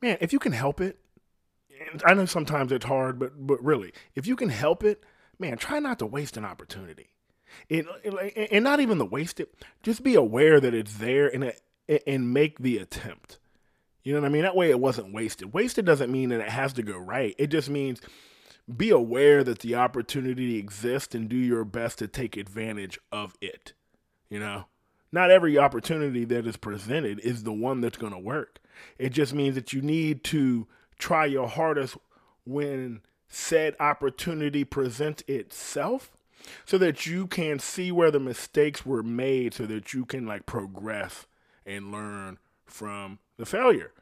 man, if you can help it, I know sometimes it's hard, but but really, if you can help it, man, try not to waste an opportunity. It, it, and not even the waste it. Just be aware that it's there and and make the attempt. You know what I mean? That way it wasn't wasted. Wasted doesn't mean that it has to go right. It just means be aware that the opportunity exists and do your best to take advantage of it. You know, not every opportunity that is presented is the one that's going to work. It just means that you need to try your hardest when said opportunity presents itself so that you can see where the mistakes were made so that you can like progress and learn from the failure,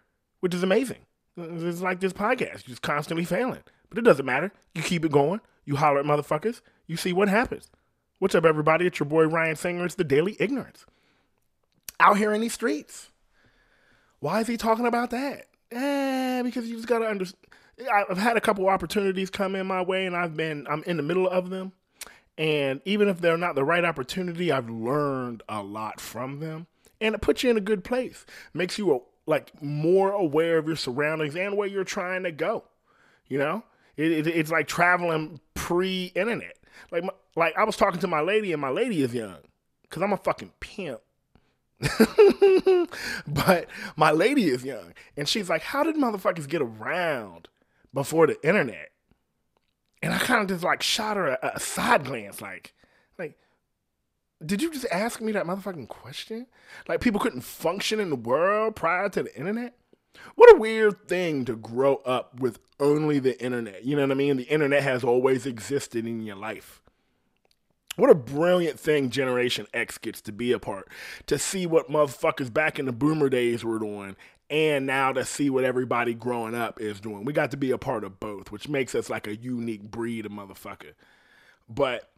which is amazing. It's like this podcast, just constantly failing. But it doesn't matter. You keep it going. You holler at motherfuckers. You see what happens. What's up, everybody? It's your boy Ryan Singer. It's the Daily Ignorance. Out here in these streets. Why is he talking about that? Eh, because you just gotta understand. I've had a couple opportunities come in my way, and I've been I'm in the middle of them. And even if they're not the right opportunity, I've learned a lot from them, and it puts you in a good place. Makes you like more aware of your surroundings and where you're trying to go. You know, it, it, it's like traveling pre-internet. Like like I was talking to my lady, and my lady is young, cause I'm a fucking pimp. but my lady is young, and she's like, "How did motherfuckers get around before the internet?" And I kind of just like shot her a, a side glance, like, like, did you just ask me that motherfucking question? Like, people couldn't function in the world prior to the internet? What a weird thing to grow up with only the internet. You know what I mean? The internet has always existed in your life. What a brilliant thing Generation X gets to be a part. To see what motherfuckers back in the boomer days were doing and now to see what everybody growing up is doing. We got to be a part of both, which makes us like a unique breed of motherfucker. But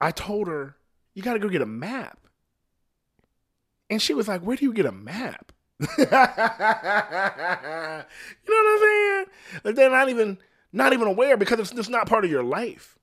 I told her, you got to go get a map. And she was like, where do you get a map? you know what I'm saying? Like they're not even not even aware because it's just not part of your life.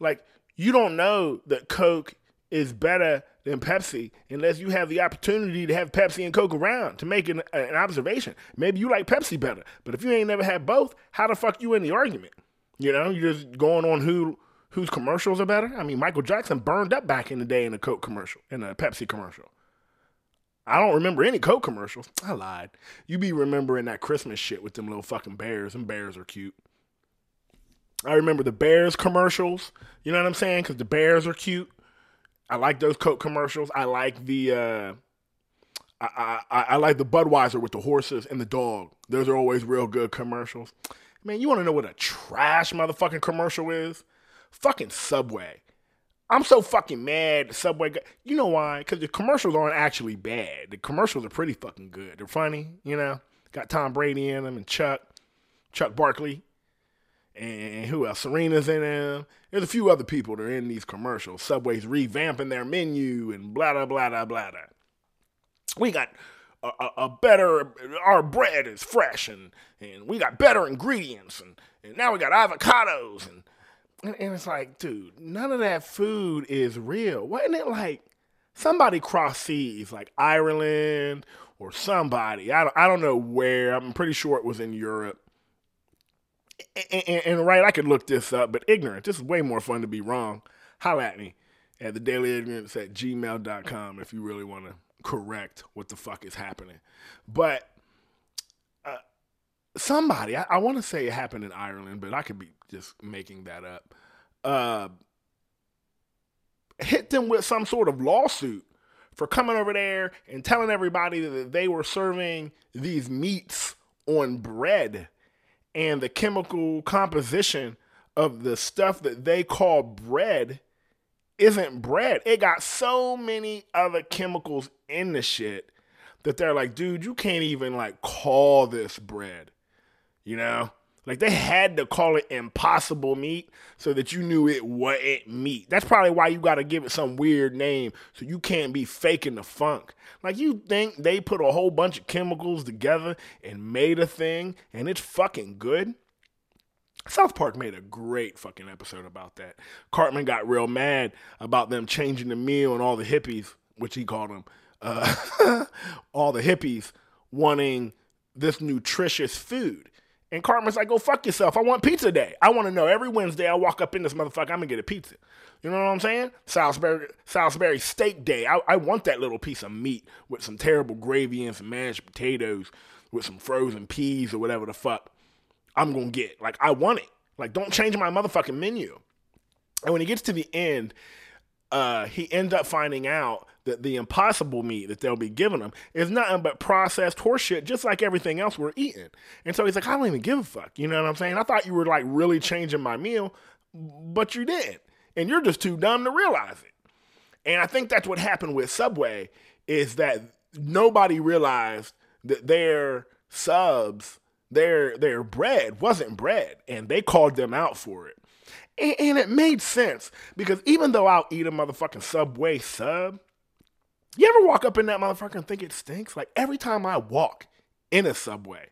Like you don't know that Coke is better than Pepsi unless you have the opportunity to have Pepsi and Coke around to make an, an, observation. Maybe you like Pepsi better, but if you ain't never had both, how the fuck you in the argument? You know, you're just going on who whose commercials are better. I mean, Michael Jackson burned up back in the day in a Coke commercial, in a Pepsi commercial. I don't remember any Coke commercials. I lied. You be remembering that Christmas shit with them little fucking bears. and bears are cute. I remember the Bears commercials. You know what I'm saying? Because the Bears are cute. I like those Coke commercials. I like the uh, I, I, I like the Budweiser with the horses and the dog. Those are always real good commercials. Man, you want to know what a trash motherfucking commercial is? Fucking Subway. I'm so fucking mad. Subway. You know why? Because the commercials aren't actually bad. The commercials are pretty fucking good. They're funny. You know, got Tom Brady in them and Chuck, Chuck Barkley and who else? Serena's in them. There's a few other people that are in these commercials. Subway's revamping their menu and blah blah blah blah blah. We got a, a, a, better. Our bread is fresh and and we got better ingredients and and now we got avocados and and, and it's like, dude, none of that food is real. Wasn't it like somebody crossed seas, like Ireland or somebody? I don't, I don't know where. I'm pretty sure it was in Europe and, and, and, right, I could look this up, but ignorant. This is way more fun to be wrong. Holla at me at the daily ignorance at gmail.com if you really want to correct what the fuck is happening. But uh, somebody, I, I want to say it happened in Ireland, but I could be just making that up. Uh, hit them with some sort of lawsuit for coming over there and telling everybody that they were serving these meats on bread and the chemical composition of the stuff that they call bread isn't bread. It got so many other chemicals in the shit that they're like, dude, you can't even like call this bread. You know? Like they had to call it impossible meat so that you knew it wasn't meat. That's probably why you got to give it some weird name so you can't be faking the funk. Like you think they put a whole bunch of chemicals together and made a thing and it's fucking good? South Park made a great fucking episode about that. Cartman got real mad about them changing the meal and all the hippies, which he called them, uh, all the hippies wanting this nutritious food. And Cartman's like, go fuck yourself. I want pizza day. I want to know every Wednesday I walk up in this motherfucker, I'm gonna get a pizza. You know what I'm saying? Salisbury, Salisbury steak day. I, I want that little piece of meat with some terrible gravy and some mashed potatoes with some frozen peas or whatever the fuck I'm gonna get. Like, I want it. Like, don't change my motherfucking menu. And when it gets to the end, uh, he ends up finding out that the impossible meat that they'll be giving him is nothing but processed horseshit, just like everything else we're eating. And so he's like, I don't even give a fuck. You know what I'm saying? I thought you were like really changing my meal, but you didn't. And you're just too dumb to realize it. And I think that's what happened with Subway is that nobody realized that their subs, their their bread wasn't bread, and they called them out for it. And, it made sense because even though I'll eat a motherfucking Subway sub, you ever walk up in that motherfucker and think it stinks? Like every time I walk in a Subway,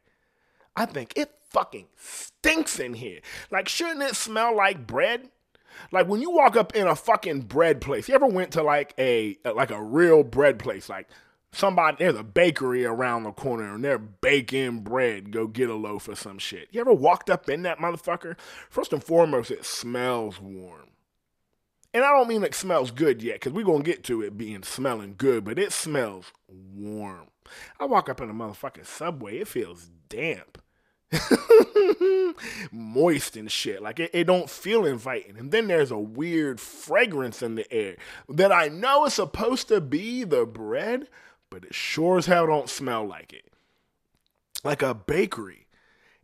I think it fucking stinks in here. Like, shouldn't it smell like bread? Like when you walk up in a fucking bread place, you ever went to like a like a real bread place, like somebody there's a bakery around the corner and they're baking bread. Go get a loaf or some shit. You ever walked up in that motherfucker? First and foremost, it smells warm. And I don't mean it smells good yet, because we're gonna get to it being smelling good, but it smells warm. I walk up in a motherfucking subway, it feels damp. moist and shit. Like it, it don't feel inviting. And then there's a weird fragrance in the air that I know is supposed to be the bread, but it sure as hell don't smell like it. Like a bakery.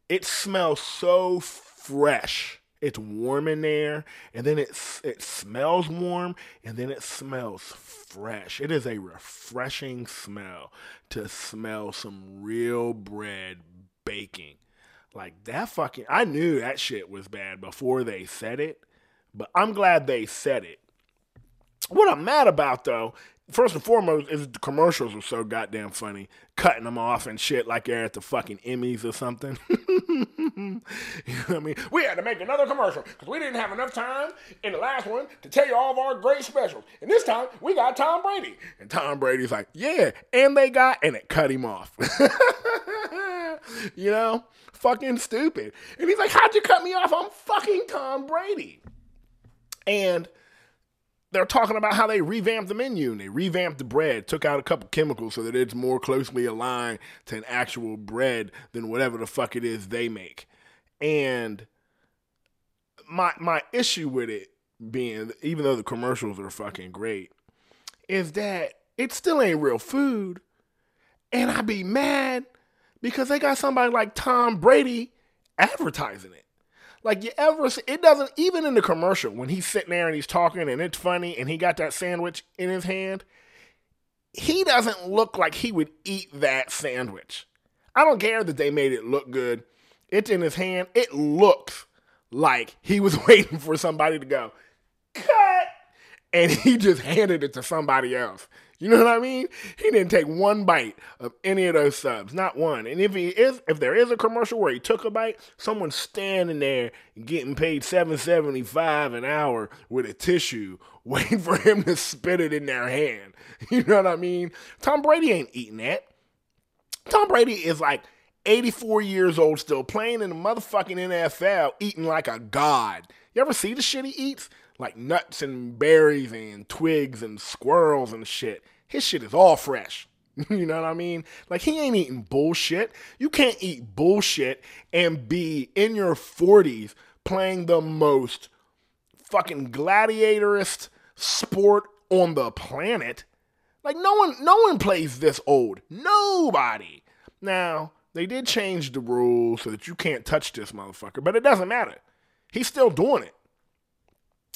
It smells so fresh. It's warm in there, and then it it smells warm, and then it smells fresh. It is a refreshing smell to smell some real bread baking. Like that fucking I knew that shit was bad before they said it, but I'm glad they said it. What I'm mad about though, first and foremost, is the commercials are so goddamn funny, cutting them off and shit like they're at the fucking Emmys or something. you know what I mean? We had to make another commercial because we didn't have enough time in the last one to tell you all of our great specials. And this time we got Tom Brady. And Tom Brady's like, yeah, and they got, and it cut him off. you know? fucking stupid. And he's like, How'd you cut me off? I'm fucking Tom Brady. And they're talking about how they revamped the menu and they revamped the bread, took out a couple chemicals so that it's more closely aligned to an actual bread than whatever the fuck it is they make. And my my issue with it being, even though the commercials are fucking great, is that it still ain't real food. And I be mad because they got somebody like Tom Brady advertising it. Like you ever it doesn't even in the commercial when he's sitting there and he's talking and it's funny and he got that sandwich in his hand, he doesn't look like he would eat that sandwich. I don't care that they made it look good. It's in his hand. It looks like he was waiting for somebody to go, cut, and he just handed it to somebody else. You know what I mean? He didn't take one bite of any of those subs, not one. And if he is, if there is a commercial where he took a bite, someone's standing there getting paid seven seventy five an hour with a tissue, waiting for him to spit it in their hand. You know what I mean? Tom Brady ain't eating that. Tom Brady is like 84 years old, still playing in the motherfucking NFL, eating like a god. You ever see the shit he eats? like nuts and berries and twigs and squirrels and shit. His shit is all fresh. you know what I mean? Like he ain't eating bullshit. You can't eat bullshit and be in your 40s playing the most fucking gladiatorist sport on the planet. Like no one no one plays this old. Nobody. Now, they did change the rules so that you can't touch this motherfucker, but it doesn't matter. He's still doing it.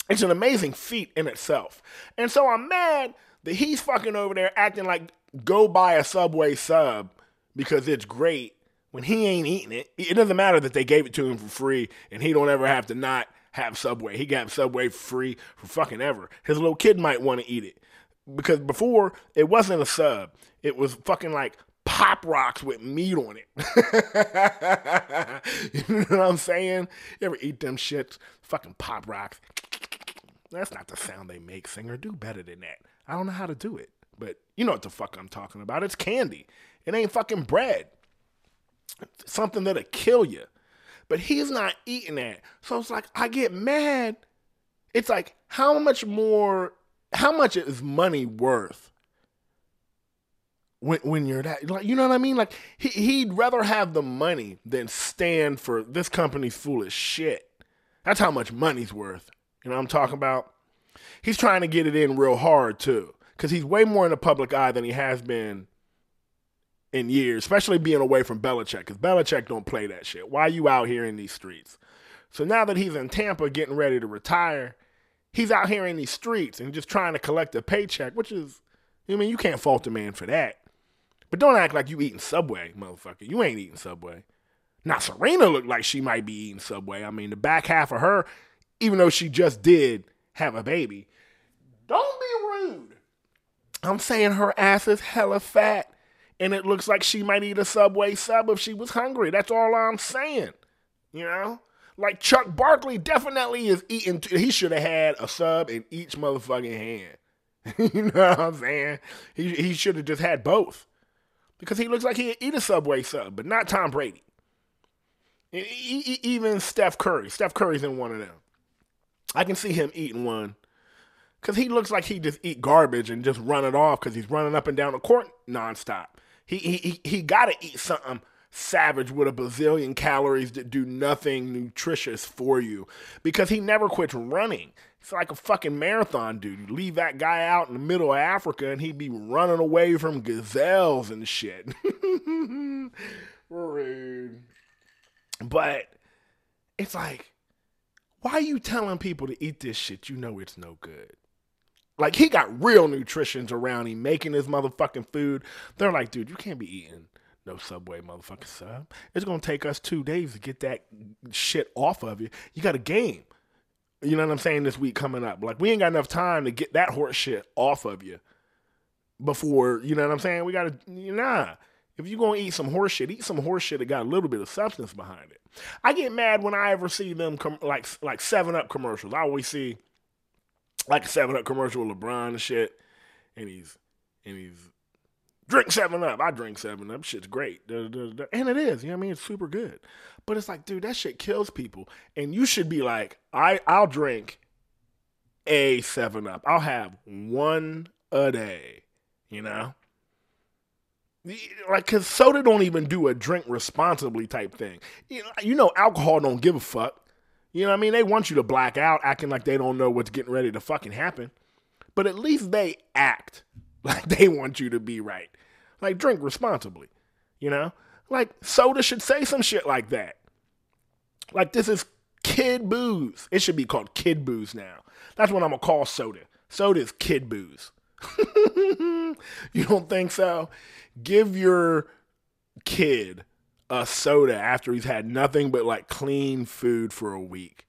It's an amazing feat in itself. And so I'm mad that he's fucking over there acting like go buy a Subway sub because it's great when he ain't eating it. It doesn't matter that they gave it to him for free and he don't ever have to not have Subway. He got Subway free for fucking ever. His little kid might want to eat it. Because before it wasn't a sub. It was fucking like pop rocks with meat on it. you know what I'm saying? You ever eat them shits? Fucking pop rocks. That's not the sound they make, singer. Do better than that. I don't know how to do it, but you know what the fuck I'm talking about. It's candy. It ain't fucking bread. something that'll kill you. But he's not eating that. So it's like, I get mad. It's like, how much more, how much is money worth? When, when you're that like you know what I mean like he, he'd rather have the money than stand for this company's foolish shit. That's how much money's worth. You know what I'm talking about? He's trying to get it in real hard too, because he's way more in the public eye than he has been in years, especially being away from Belichick, because Belichick don't play that shit. Why you out here in these streets? So now that he's in Tampa getting ready to retire, he's out here in these streets and just trying to collect a paycheck, which is, I mean, you can't fault the man for that. But don't act like you eating Subway, motherfucker. You ain't eating Subway. Now Serena looked like she might be eating Subway. I mean, the back half of her, even though she just did have a baby, don't be rude. I'm saying her ass is hella fat, and it looks like she might eat a Subway sub if she was hungry. That's all I'm saying. You know? Like Chuck Barkley definitely is eating. T- he should have had a sub in each motherfucking hand. you know what I'm saying? He he should have just had both because he looks like he'd eat a Subway sub, but not Tom Brady. Even Steph Curry. Steph Curry's in one of them. I can see him eating one because he looks like he just eat garbage and just run it off because he's running up and down the court nonstop. He he he, he got to eat something savage with a bazillion calories that do nothing nutritious for you because he never quits running. It's like a fucking marathon dude. You leave that guy out in the middle of Africa and he'd be running away from gazelles and shit. Rude. But it's like, why are you telling people to eat this shit? You know it's no good. Like he got real nutritions around him making his motherfucking food. They're like, dude, you can't be eating no Subway motherfucking sub. It's gonna take us two days to get that shit off of you. You got a game. You know what I'm saying? This week coming up. Like we ain't got enough time to get that horse shit off of you before, you know what I'm saying? We gotta nah. If you're gonna eat some horse shit, eat some horse shit that got a little bit of substance behind it. I get mad when I ever see them com- like like Seven Up commercials. I always see like a Seven Up commercial with LeBron and shit, and he's and he's drink Seven Up. I drink Seven Up. Shit's great, and it is. You know what I mean? It's super good. But it's like, dude, that shit kills people, and you should be like, I I'll drink a Seven Up. I'll have one a day. You know. Like, cause soda don't even do a drink responsibly type thing. You know, you know, alcohol don't give a fuck. You know what I mean? They want you to black out, acting like they don't know what's getting ready to fucking happen. But at least they act like they want you to be right. Like drink responsibly. You know? Like soda should say some shit like that. Like this is kid booze. It should be called kid booze now. That's what I'm gonna call soda. Soda is kid booze. you don't think so? Give your kid a soda after he's had nothing but like clean food for a week.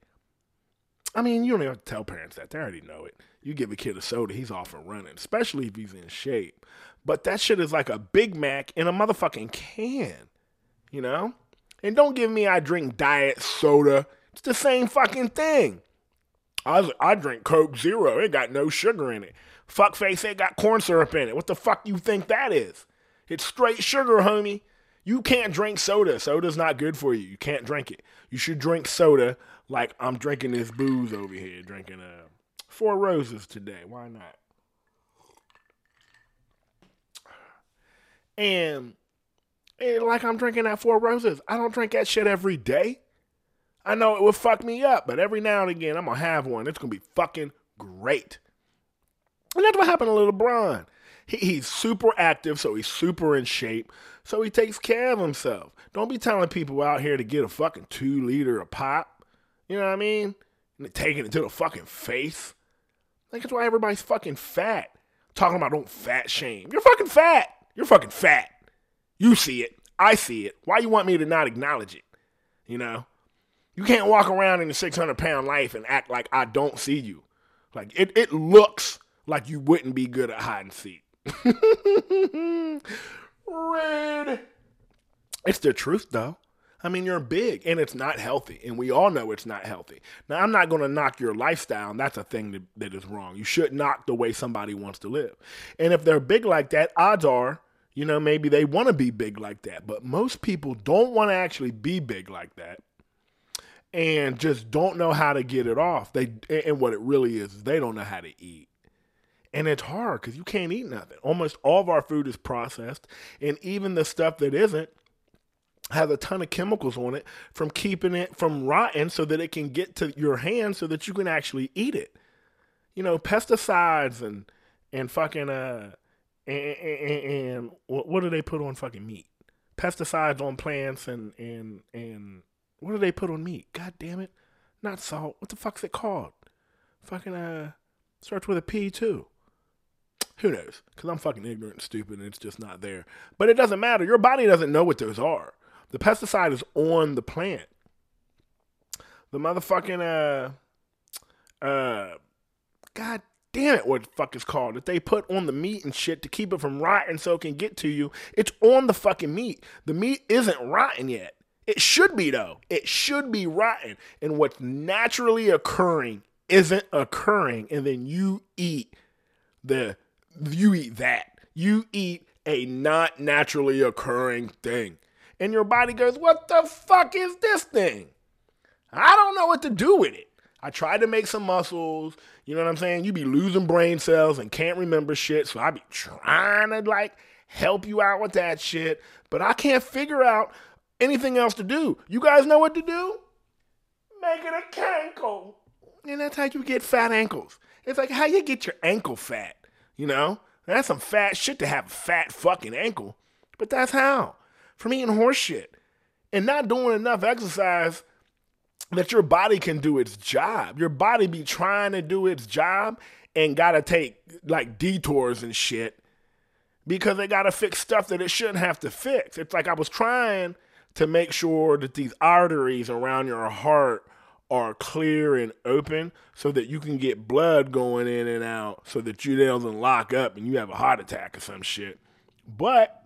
I mean, you don't have to tell parents that. They already know it. You give a kid a soda, he's off and running, especially if he's in shape. But that shit is like a Big Mac in a motherfucking can, you know? And don't give me I drink diet soda. It's the same fucking thing. I, I drink Coke Zero. It got no sugar in it. Fuckface, it got corn syrup in it. What the fuck you think that is? It's straight sugar, homie. You can't drink soda. Soda's not good for you. You can't drink it. You should drink soda like I'm drinking this booze over here, drinking uh, Four Roses today. Why not? And, and like I'm drinking that Four Roses. I don't drink that shit every day. I know it would fuck me up, but every now and again I'm gonna have one. It's gonna be fucking great. And that's what happened to LeBron. He, he's super active, so he's super in shape, so he takes care of himself. Don't be telling people out here to get a fucking two liter of pop. You know what I mean? And taking it to the fucking face. Like that's why everybody's fucking fat. Talking about don't fat shame. You're fucking fat. You're fucking fat. You see it. I see it. Why you want me to not acknowledge it? You know? You can't walk around in a 600 pound life and act like I don't see you. Like it, it looks like you wouldn't be good at hide and seek. Red. It's the truth though. I mean, you're big and it's not healthy, and we all know it's not healthy. Now, I'm not going to knock your lifestyle. And That's a thing that, that is wrong. You should knock the way somebody wants to live. And if they're big like that, odds are You know, maybe they want to be big like that, but most people don't want to actually be big like that and just don't know how to get it off. They and what it really is, they don't know how to eat. And it's hard because you can't eat nothing. Almost all of our food is processed, and even the stuff that isn't has a ton of chemicals on it from keeping it from rotting so that it can get to your hand so that you can actually eat it. You know, pesticides and and fucking uh and, and, and what do they put on fucking meat? Pesticides on plants and and and what do they put on meat? God damn it. Not salt. What the fuck's it called? Fucking uh starts with a P too. Who knows? Because I'm fucking ignorant and stupid and it's just not there. But it doesn't matter. Your body doesn't know what those are. The pesticide is on the plant. The motherfucking uh uh God damn it, what the fuck is called that they put on the meat and shit to keep it from rotting so it can get to you. It's on the fucking meat. The meat isn't rotten yet. It should be though. It should be rotten. And what's naturally occurring isn't occurring, and then you eat the you eat that. You eat a not naturally occurring thing. And your body goes, What the fuck is this thing? I don't know what to do with it. I tried to make some muscles. You know what I'm saying? You be losing brain cells and can't remember shit. So I be trying to like help you out with that shit. But I can't figure out anything else to do. You guys know what to do? Make it a cankle. And that's how you get fat ankles. It's like how you get your ankle fat. You know? That's some fat shit to have a fat fucking ankle. But that's how. From eating horse shit. And not doing enough exercise that your body can do its job. Your body be trying to do its job and gotta take like detours and shit because they gotta fix stuff that it shouldn't have to fix. It's like I was trying to make sure that these arteries around your heart are clear and open so that you can get blood going in and out so that you don't lock up and you have a heart attack or some shit. But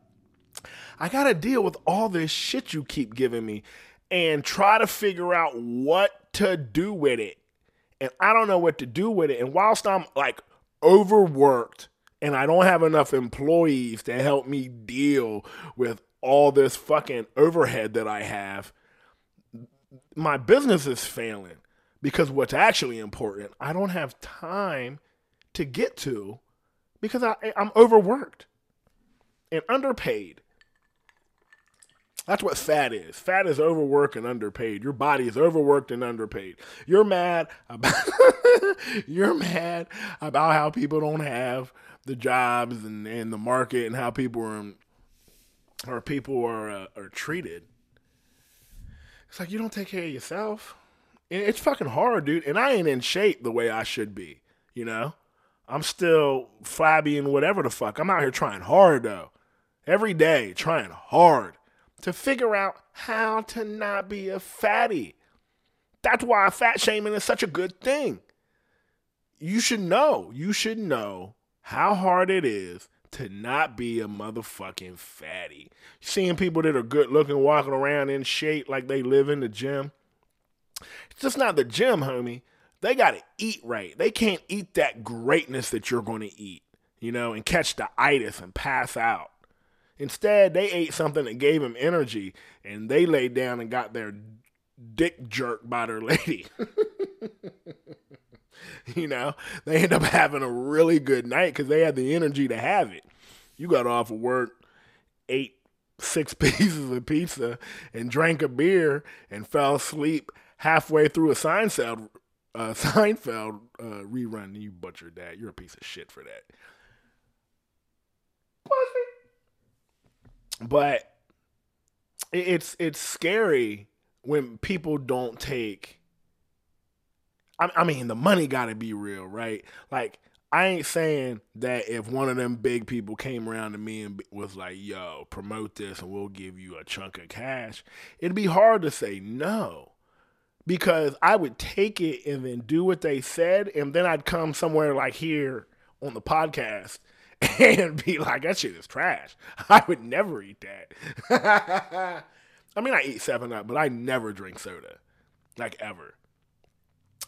I got to deal with all this shit you keep giving me and try to figure out what to do with it. And I don't know what to do with it. And whilst I'm like overworked and I don't have enough employees to help me deal with all this fucking overhead that I have, my business is failing because what's actually important, I don't have time to get to because I, I'm overworked and underpaid. That's what fat is. Fat is overworked and underpaid. Your body is overworked and underpaid. You're mad about you're mad about how people don't have the jobs and, and the market and how people are or people are uh, are treated. It's like you don't take care of yourself. And it's fucking hard, dude. And I ain't in shape the way I should be. You know, I'm still flabby and whatever the fuck. I'm out here trying hard though, every day trying hard to figure out how to not be a fatty. That's why fat shaming is such a good thing. You should know. You should know how hard it is to not be a motherfucking fatty. Seeing people that are good looking walking around in shape like they live in the gym. It's just not the gym, homie. They got to eat right. They can't eat that greatness that you're going to eat, you know, and catch the itis and pass out. Instead, they ate something that gave them energy and they laid down and got their dick jerked by their lady. you know, they end up having a really good night because they had the energy to have it. You got off of work, ate six pieces of pizza, and drank a beer and fell asleep halfway through a Seinfeld, uh, Seinfeld uh, rerun. You butchered that. You're a piece of shit for that. But it's it's scary when people don't take I, I mean, the money got to be real, right? Like, I ain't saying that if one of them big people came around to me and was like, yo, promote this and we'll give you a chunk of cash, it'd be hard to say no because I would take it and then do what they said. And then I'd come somewhere like here on the podcast and be like, that shit is trash. I would never eat that. I mean, I eat 7 Up, but I never drink soda, like ever.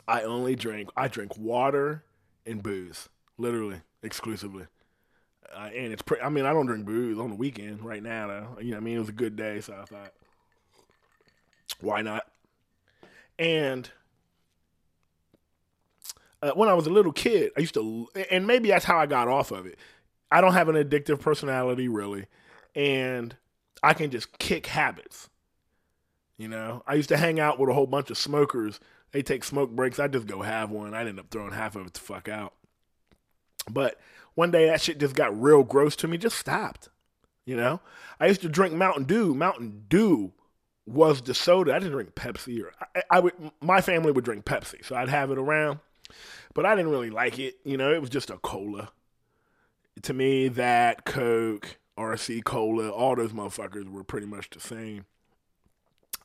I only drink I drink water and booze, literally exclusively. Uh, and it's pretty. I mean, I don't drink booze on the weekend right now. Though you know, I mean, it was a good day, so I thought, why not? And uh, when I was a little kid, I used to, and maybe that's how I got off of it. I don't have an addictive personality really, and I can just kick habits. You know, I used to hang out with a whole bunch of smokers. They take smoke breaks. I just go have one. I'd end up throwing half of it the fuck out. But one day that shit just got real gross to me, just stopped. You know, I used to drink Mountain Dew. Mountain Dew was the soda. I didn't drink Pepsi or I, I would. My family would drink Pepsi, so I'd have it around. But I didn't really like it. You know, it was just a cola. To me, that Coke, RC Cola, all those motherfuckers were pretty much the same.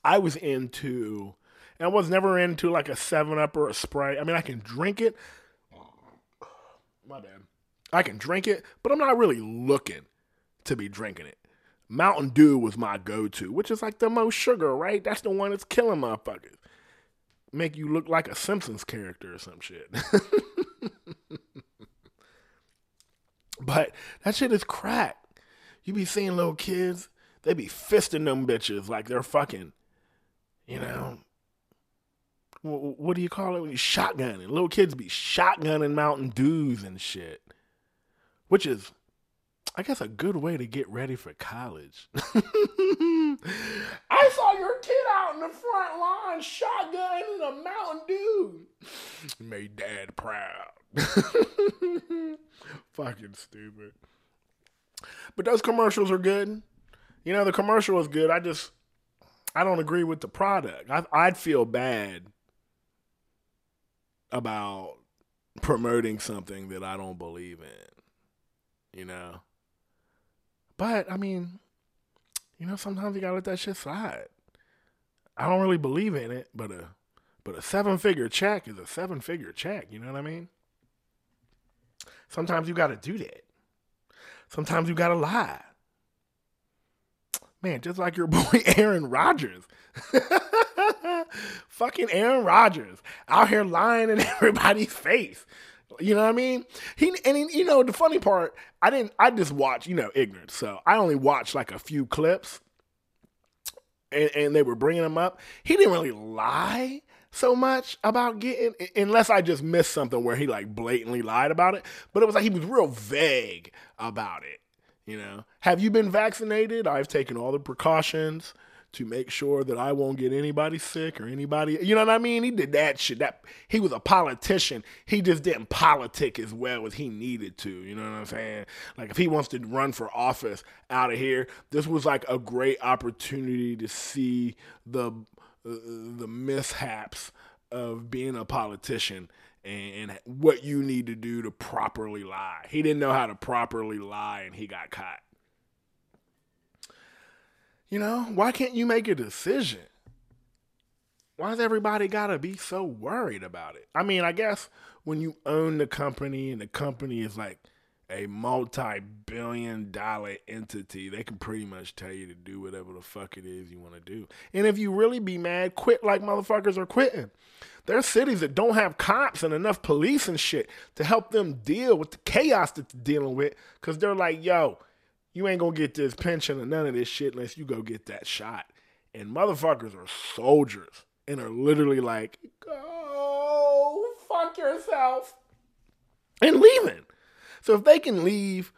I was into, I was never into like a Seven Up or a Sprite. I mean, I can drink it. My bad. I can drink it, but I'm not really looking to be drinking it. Mountain Dew was my go-to, which is like the most sugar, right? That's the one that's killing motherfuckers. Make you look like a Simpsons character or some shit. but that shit is crack. You be seeing little kids, they be fisting them bitches like they're fucking, you know, what do you call it when you shotgunning? Little kids be shotgunning Mountain Dews and shit, which is, I guess, a good way to get ready for college. I saw your kid out in the front line shotgunning a Mountain Dew. Made dad proud. Fucking stupid. But those commercials are good. You know, the commercial is good. I just, I don't agree with the product. I, I'd feel bad about promoting something that I don't believe in. You know? But, I mean, you know, sometimes you gotta let that shit slide. I don't really believe in it, but a but a seven figure check is a seven figure check, you know what I mean? Sometimes you gotta do that. Sometimes you gotta lie. Man, just like your boy Aaron Rodgers. Fucking Aaron Rodgers out here lying in everybody's face. You know what I mean? He and he, you know the funny part, I didn't. I just watched, you know, ignorant. So I only watched like a few clips, and, and they were bringing him up. He didn't really lie so much about getting, unless I just missed something where he like blatantly lied about it. But it was like he was real vague about it. You know, have you been vaccinated? I've taken all the precautions to make sure that I won't get anybody sick or anybody. You know what I mean? He did that shit. That he was a politician. He just didn't politic as well as he needed to. You know what I'm saying? Like if he wants to run for office out of here, this was like a great opportunity to see the uh, the mishaps of being a politician and, and what you need to do to properly lie. He didn't know how to properly lie, and he got caught. You know, why can't you make a decision? Why's everybody got to be so worried about it? I mean, I guess when you own the company and the company is like a multi billion dollar entity, they can pretty much tell you to do whatever the fuck it is you want to do. And if you really be mad, quit like motherfuckers are quitting. There are cities that don't have cops and enough police and shit to help them deal with the chaos that they're dealing with because they're like, yo, you ain't gonna get this pension or none of this shit unless you go get that shot. And motherfuckers are soldiers and are literally like, go fuck yourself and leaving. So if they can leave,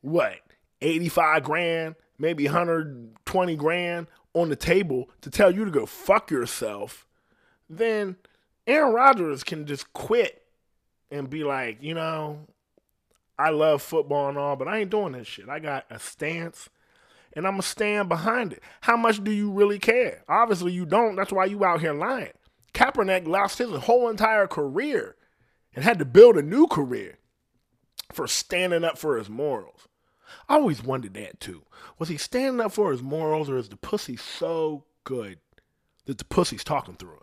what, 85 grand, maybe 120 grand on the table to tell you to go fuck yourself, then Aaron Rodgers can just quit and be like, you know, I love football and all, but I ain't doing this shit. I got a stance and I'm going to stand behind it. How much do you really care? Obviously, you don't. That's why you out here lying. Kaepernick lost his whole entire career and had to build a new career for standing up for his morals. I always wondered that too. Was he standing up for his morals or is the pussy so good that the pussy's talking through him?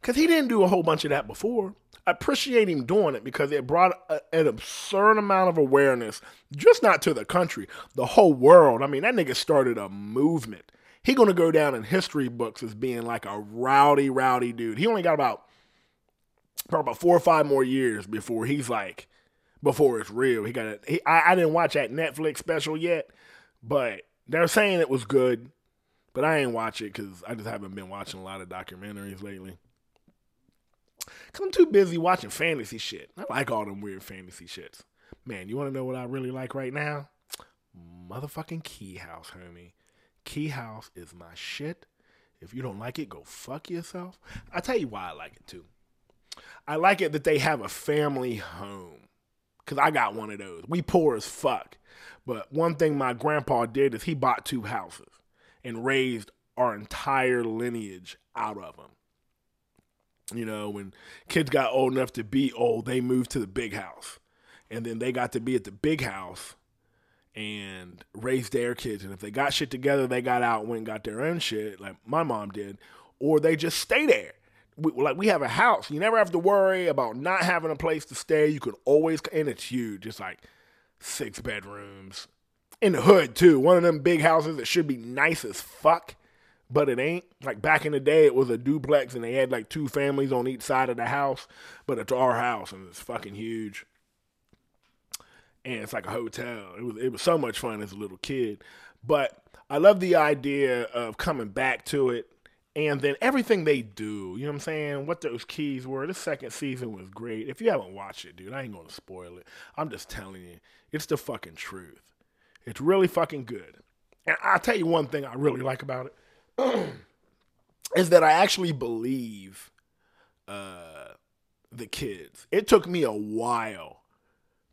Because he didn't do a whole bunch of that before appreciate him doing it because it brought a, an absurd amount of awareness, just not to the country, the whole world. I mean, that nigga started a movement. He gonna go down in history books as being like a rowdy, rowdy dude. He only got about probably about four or five more years before he's like before it's real. He got it. I, I didn't watch that Netflix special yet, but they're saying it was good. But I ain't watch it because I just haven't been watching a lot of documentaries lately. I'm too busy watching fantasy shit. I like all them weird fantasy shits. Man, you want to know what I really like right now? Motherfucking Key House, homie. Key House is my shit. If you don't like it, go fuck yourself. I tell you why I like it too. I like it that they have a family home. Cause I got one of those. We poor as fuck. But one thing my grandpa did is he bought two houses and raised our entire lineage out of them. You know, when kids got old enough to be old, they moved to the big house. And then they got to be at the big house and raised their kids. And if they got shit together, they got out and went and got their own shit, like my mom did, or they just stay there. We, like we have a house, you never have to worry about not having a place to stay. You could always, and it's huge. It's like six bedrooms in the hood too. One of them big houses that should be nice as fuck, but it ain't. Like back in the day, it was a duplex and they had like two families on each side of the house, but it's our house and it's fucking huge and it's like a hotel. It was it was so much fun as a little kid. But I love the idea of coming back to it and then everything they do, you know what I'm saying? What those keys were. The second season was great. If you haven't watched it, dude, I ain't gonna spoil it. I'm just telling you, it's the fucking truth. It's really fucking good. And I'll tell you one thing I really like about it is that I actually believe uh, the kids. It took me a while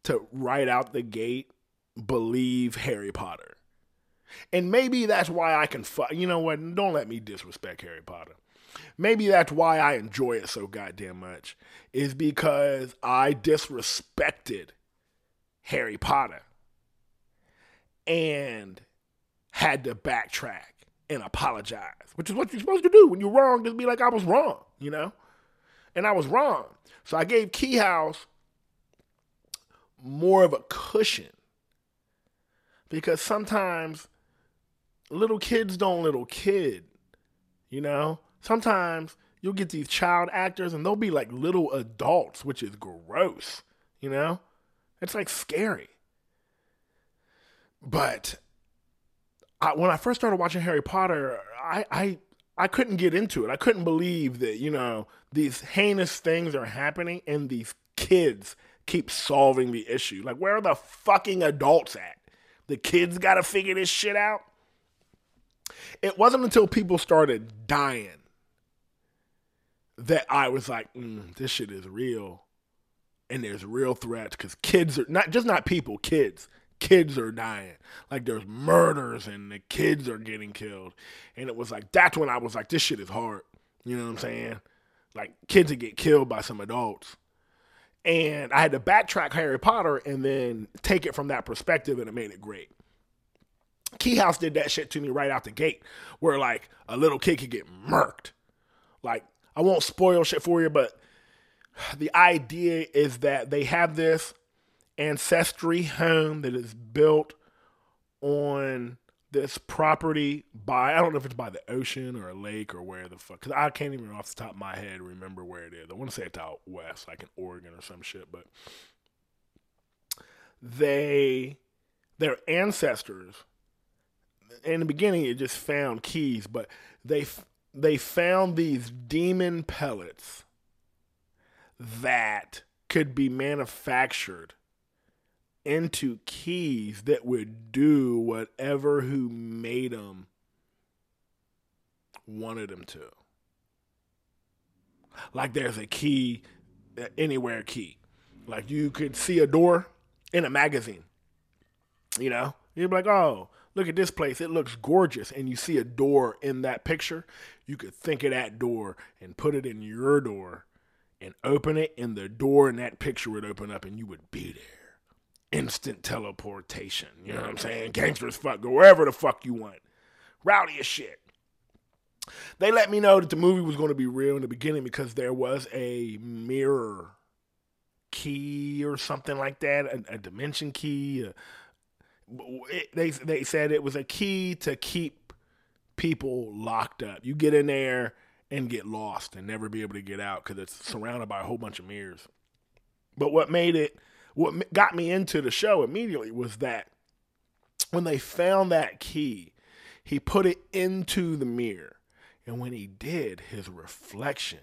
to right out the gate believe Harry Potter. And maybe that's why I can, you know what? Don't let me disrespect Harry Potter. Maybe that's why I enjoy it so goddamn much, is because I disrespected Harry Potter and had to backtrack and apologize, which is what you're supposed to do when you're wrong. Just be like, I was wrong, you know? And I was wrong. So I gave Key House more of a cushion. Because sometimes little kids don't little kid, you know? Sometimes you'll get these child actors and they'll be like little adults, which is gross, you know? It's like scary. But I, when I first started watching Harry Potter, I, I I couldn't get into it. I couldn't believe that, you know, these heinous things are happening and these kids keep solving the issue. Like, where are the fucking adults at? The kids got to figure this shit out. It wasn't until people started dying that I was like, mm, this shit is real. And there's real threats because kids are not just not people, kids. Kids are dying. Like there's murders and the kids are getting killed. And it was like, that's when I was like, this shit is hard. You know what I'm saying? Like kids that get killed by some adults and I had to backtrack Harry Potter and then take it from that perspective, and it made it great. Key House did that shit to me right out the gate, where like a little kid could get murked. Like I won't spoil shit for you, but the idea is that they have this ancestry home that is built on this property by I don't know if it's by the ocean or a lake or where the fuck because I can't even off the top of my head remember where it is. I want to say it's out west, like in Oregon or some shit, but they their ancestors in the beginning it just found keys, but they they found these demon pellets that could be manufactured into keys that would do whatever who made them wanted them to. Like there's a key, uh, anywhere key. Like you could see a door in a magazine. You know, you'd be like, oh, look at this place. It looks gorgeous. And you see a door in that picture. You could think of that door and put it in your door and open it, and the door in that picture would open up and you would be there instant teleportation. You know what I'm saying? Gangsters fuck, go wherever the fuck you want. Rowdy as shit. They let me know that the movie was going to be real in the beginning because there was a mirror key or something like that, a, a dimension key. it, they they said it was a key to keep people locked up. You get in there and get lost and never be able to get out because it's surrounded by a whole bunch of mirrors. But what made it what got me into the show immediately was that when they found that key, he put it into the mirror. And when he did, his reflection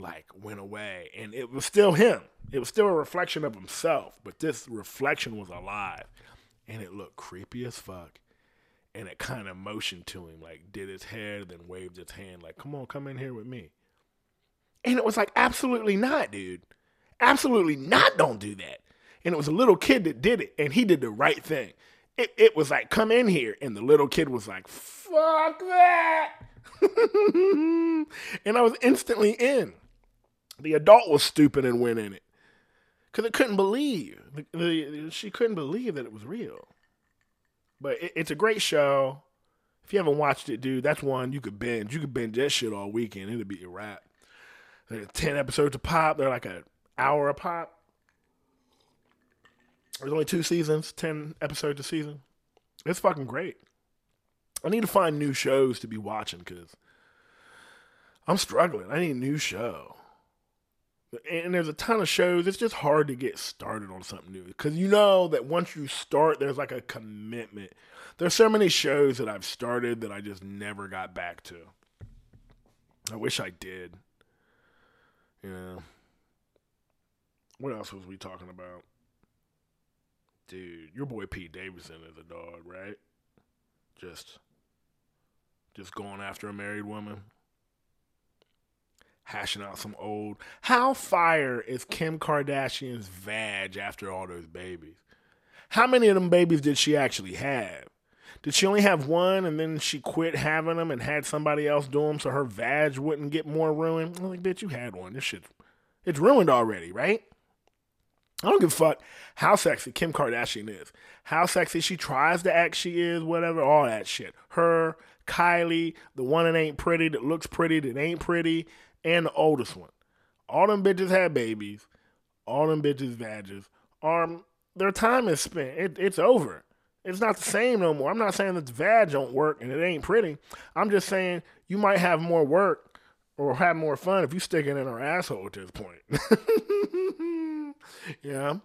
like went away. And it was still him. It was still a reflection of himself, but this reflection was alive. And it looked creepy as fuck. And it kind of motioned to him, like did his head, then waved its hand, like, come on, come in here with me. And it was like, absolutely not, dude. Absolutely not, don't do that. And it was a little kid that did it, and he did the right thing. It, it was like, come in here. And the little kid was like, fuck that. and I was instantly in. The adult was stupid and went in it because it couldn't believe. The, the, she couldn't believe that it was real. But it, it's a great show. If you haven't watched it, dude, that's one you could binge. You could binge that shit all weekend. It'll be a wrap. There's ten episodes of pop. They're like an hour a pop. There's only two seasons, ten episodes a season. It's fucking great. I need to find new shows to be watching because I'm struggling. I need a new show. And there's a ton of shows. It's just hard to get started on something new because you know that once you start, there's like a commitment. There's so many shows that I've started that I just never got back to. I wish I did. Yeah. What else was we talking about? Dude, your boy Pete Davidson is a dog, right? Just just going after a married woman. Hashing out some old. How fire is Kim Kardashian's vag after all those babies? How many of them babies did she actually have? Did she only have one and then she quit having them and had somebody else do them so her vag wouldn't get more ruined? I'm like, bitch, you had one. This shit, it's ruined already, right? I don't give a fuck how sexy Kim Kardashian is, how sexy she tries to act she is, whatever, all that shit. Her, Kylie, the one that ain't pretty, that looks pretty, that ain't pretty, and the oldest one. All them bitches had babies. All them bitches vages. Um, their time is spent. It, it's over. It's not the same no more. I'm not saying that the don't work and it ain't pretty. I'm just saying you might have more work or have more fun if you stick it in her asshole at this point. yeah.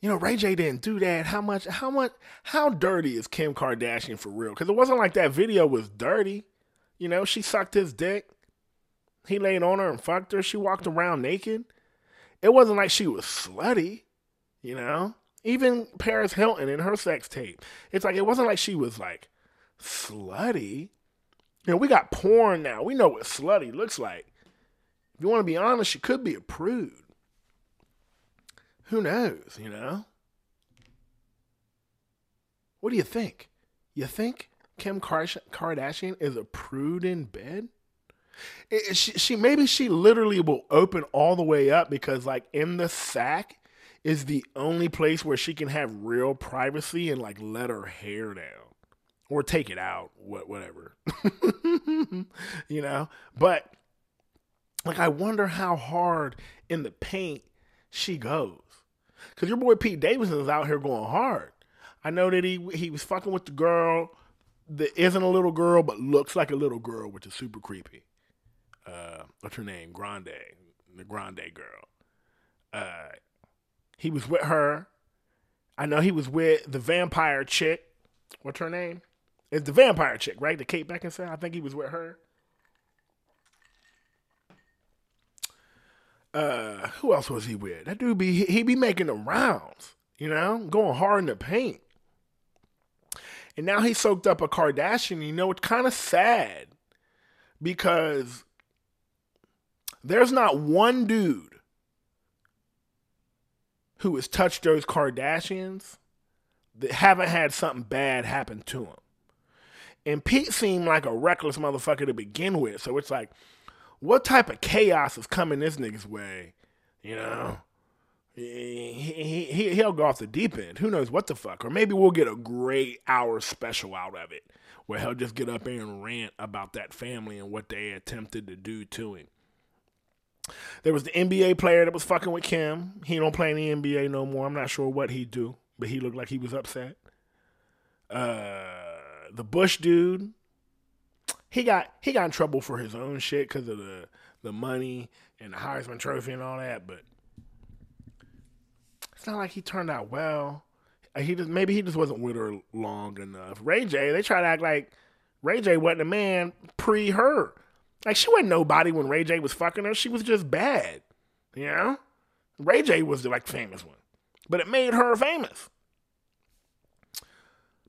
You know, Ray J didn't do that. How much, how much, how dirty is Kim Kardashian for real? Because it wasn't like that video was dirty. You know, she sucked his dick. He laid on her and fucked her. She walked around naked. It wasn't like she was slutty, you know? Even Paris Hilton in her sex tape. It's like it wasn't like she was like slutty. You know, we got porn now. We know what slutty looks like. If you want to be honest, she could be a prude. Who knows, you know? What do you think? You think Kim Kardashian is a prude in bed? She, she maybe she literally will open all the way up because like in the sack is the only place where she can have real privacy and like let her hair down or take it out, what whatever. you know? But like I wonder how hard in the paint she goes. Cuz your boy Pete Davidson is out here going hard. I know that he he was fucking with the girl that isn't a little girl but looks like a little girl, which is super creepy. Uh, what's her name? Grande, the Grande girl. Uh, he was with her. I know he was with the vampire chick. What's her name? It's the vampire chick, right? The Kate Beckinsale. I think he was with her. Uh, who else was he with? That dude be he be making the rounds, you know, going hard in the paint. And now he soaked up a Kardashian. You know, it's kind of sad because there's not one dude who has touched those Kardashians that haven't had something bad happen to him. And Pete seemed like a reckless motherfucker to begin with. So it's like, what type of chaos is coming this nigga's way? You know? He, he, he, he'll go off the deep end. Who knows what the fuck? Or maybe we'll get a great hour special out of it where he'll just get up there and rant about that family and what they attempted to do to him. There was the NBA player that was fucking with Kim. He don't play in the NBA no more. I'm not sure what he'd do, but he looked like he was upset. Uh, the Bush dude, he got he got in trouble for his own shit because of the the money and the Heisman Trophy and all that. But it's not like he turned out well. Uh, He just maybe he just wasn't with her long enough. Ray J, they try to act like Ray J wasn't a man pre her. Like she wasn't nobody when Ray J was fucking her. She was just bad. You know? Ray J was the like famous one. But it made her famous.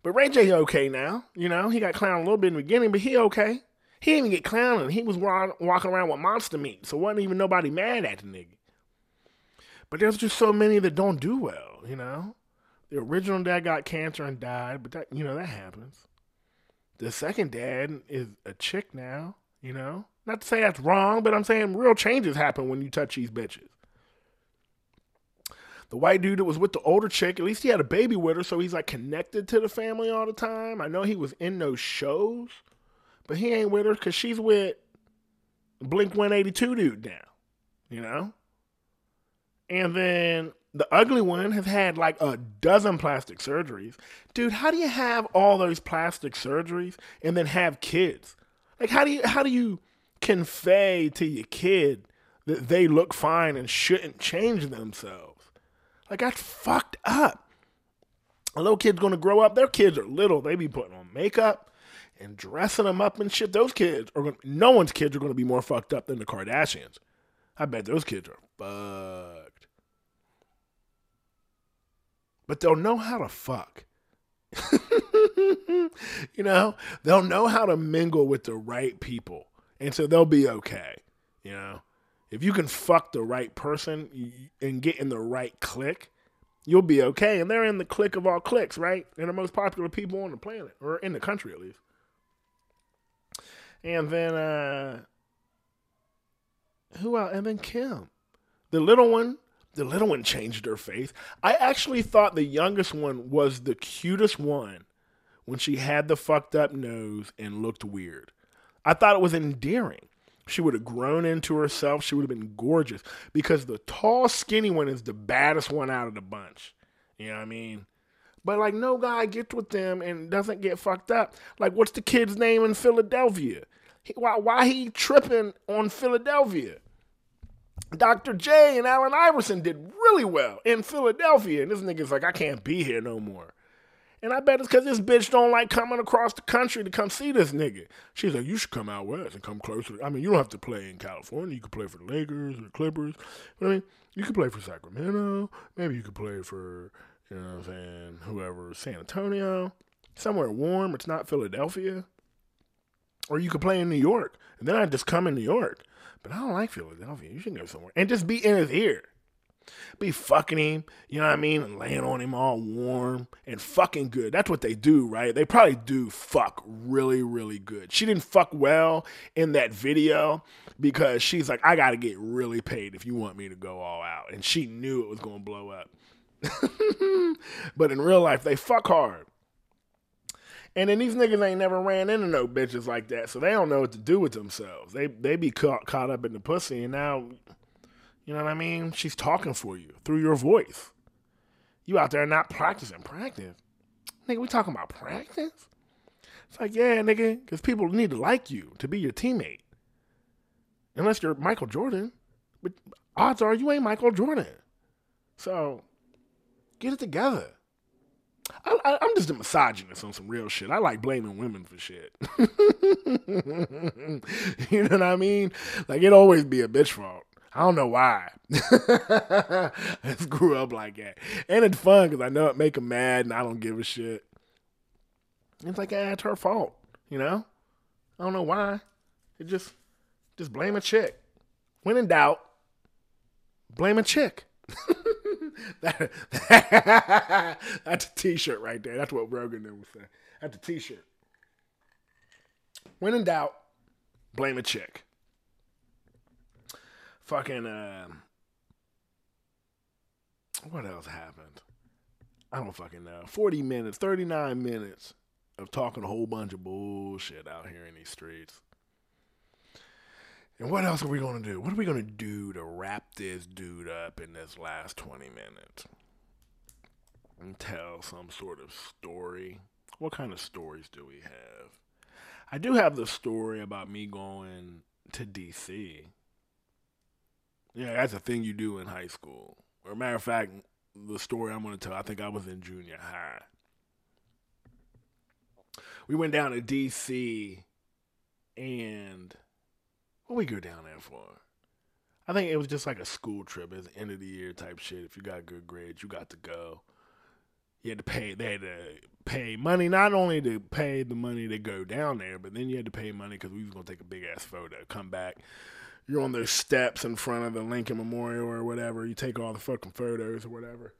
But Ray J okay now. You know, he got clowned a little bit in the beginning, but he okay. He didn't even get clowned. He was wa- walking around with monster meat, so wasn't even nobody mad at the nigga. But there's just so many that don't do well, you know? The original dad got cancer and died, but that you know, that happens. The second dad is a chick now, you know? Not to say that's wrong, but I'm saying real changes happen when you touch these bitches. The white dude that was with the older chick, at least he had a baby with her, so he's like connected to the family all the time. I know he was in those shows, but he ain't with her because she's with Blink 182 dude now, you know? And then the ugly one has had like a dozen plastic surgeries. Dude, how do you have all those plastic surgeries and then have kids? Like how do you how do you convey to your kid that they look fine and shouldn't change themselves? Like that's fucked up. A little kid's gonna grow up. Their kids are little. They be putting on makeup and dressing them up and shit. Those kids are gonna. No one's kids are gonna be more fucked up than the Kardashians. I bet those kids are fucked. But they'll know how to fuck. you know, they'll know how to mingle with the right people, and so they'll be okay. You know, if you can fuck the right person and get in the right clique, you'll be okay. And they're in the clique of all cliques, right? They're the most popular people on the planet, or in the country at least. And then uh who else? And then Kim. The little one, the little one changed her face. I actually thought the youngest one was the cutest one when she had the fucked up nose and looked weird. I thought it was endearing. She would have grown into herself. She would have been gorgeous because the tall, skinny one is the baddest one out of the bunch. You know what I mean? But like, no guy gets with them and doesn't get fucked up. Like, what's the kid's name in Philadelphia? He, why, why he tripping on Philadelphia? Dr. J and Allen Iverson did really well in Philadelphia, and this nigga's like, I can't be here no more. And I bet it's because this bitch don't like coming across the country to come see this nigga. She's like, you should come out west and come closer. I mean, you don't have to play in California. You could play for the Lakers or the Clippers. I mean, you could play for Sacramento. Maybe you could play for, you know what I'm saying, whoever, San Antonio. Somewhere warm. It's not Philadelphia. Or you could play in New York. And then I'd just come in New York. But I don't like Philadelphia. You should go somewhere. And just be in his ear be fucking him, you know what I mean, and laying on him all warm and fucking good. That's what they do, right? They probably do fuck really, really good. She didn't fuck well in that video because she's like, I gotta get really paid if you want me to go all out. And she knew it was gonna blow up. but in real life, they fuck hard. And then these niggas ain't never ran into no bitches like that, so they don't know what to do with themselves. They they be caught caught up in the pussy, and now you know what I mean? She's talking for you through your voice. You out there not practicing. Practice. Nigga, we talking about practice? It's like, yeah, nigga, because people need to like you to be your teammate. Unless you're Michael Jordan. But odds are you ain't Michael Jordan. So get it together. I, I'm just a misogynist on some real shit. I like blaming women for shit. you know what I mean? Like it always be a bitch fault. I don't know why. I just grew up like that. And it's fun because I know it make them mad and I don't give a shit. It's like, ah, it's her fault. You know? I don't know why. It just, just blame a chick. When in doubt, blame a chick. that, that's a t-shirt right there. That's what Rogan was saying. That's a t-shirt. When in doubt, blame a chick fucking uh, what else happened? I don't fucking know. 40 minutes, 39 minutes of talking a whole bunch of bullshit out here in these streets. And what else are we going to do? What are we going to do to wrap this dude up in this last 20 minutes? And tell some sort of story. What kind of stories do we have? I do have the story about me going to DC. Yeah, that's a thing you do in high school. Or matter of fact, the story I'm going to tell. I think I was in junior high. We went down to D.C. and what we go down there for? I think it was just like a school trip. It's end of the year type shit. If you got good grades, you got to go. You had to pay. They had to pay money not only to pay the money to go down there, but then you had to pay money because we was gonna take a big ass photo. Come back, you're on those steps in front of the Lincoln Memorial or whatever. You take all the fucking photos or whatever.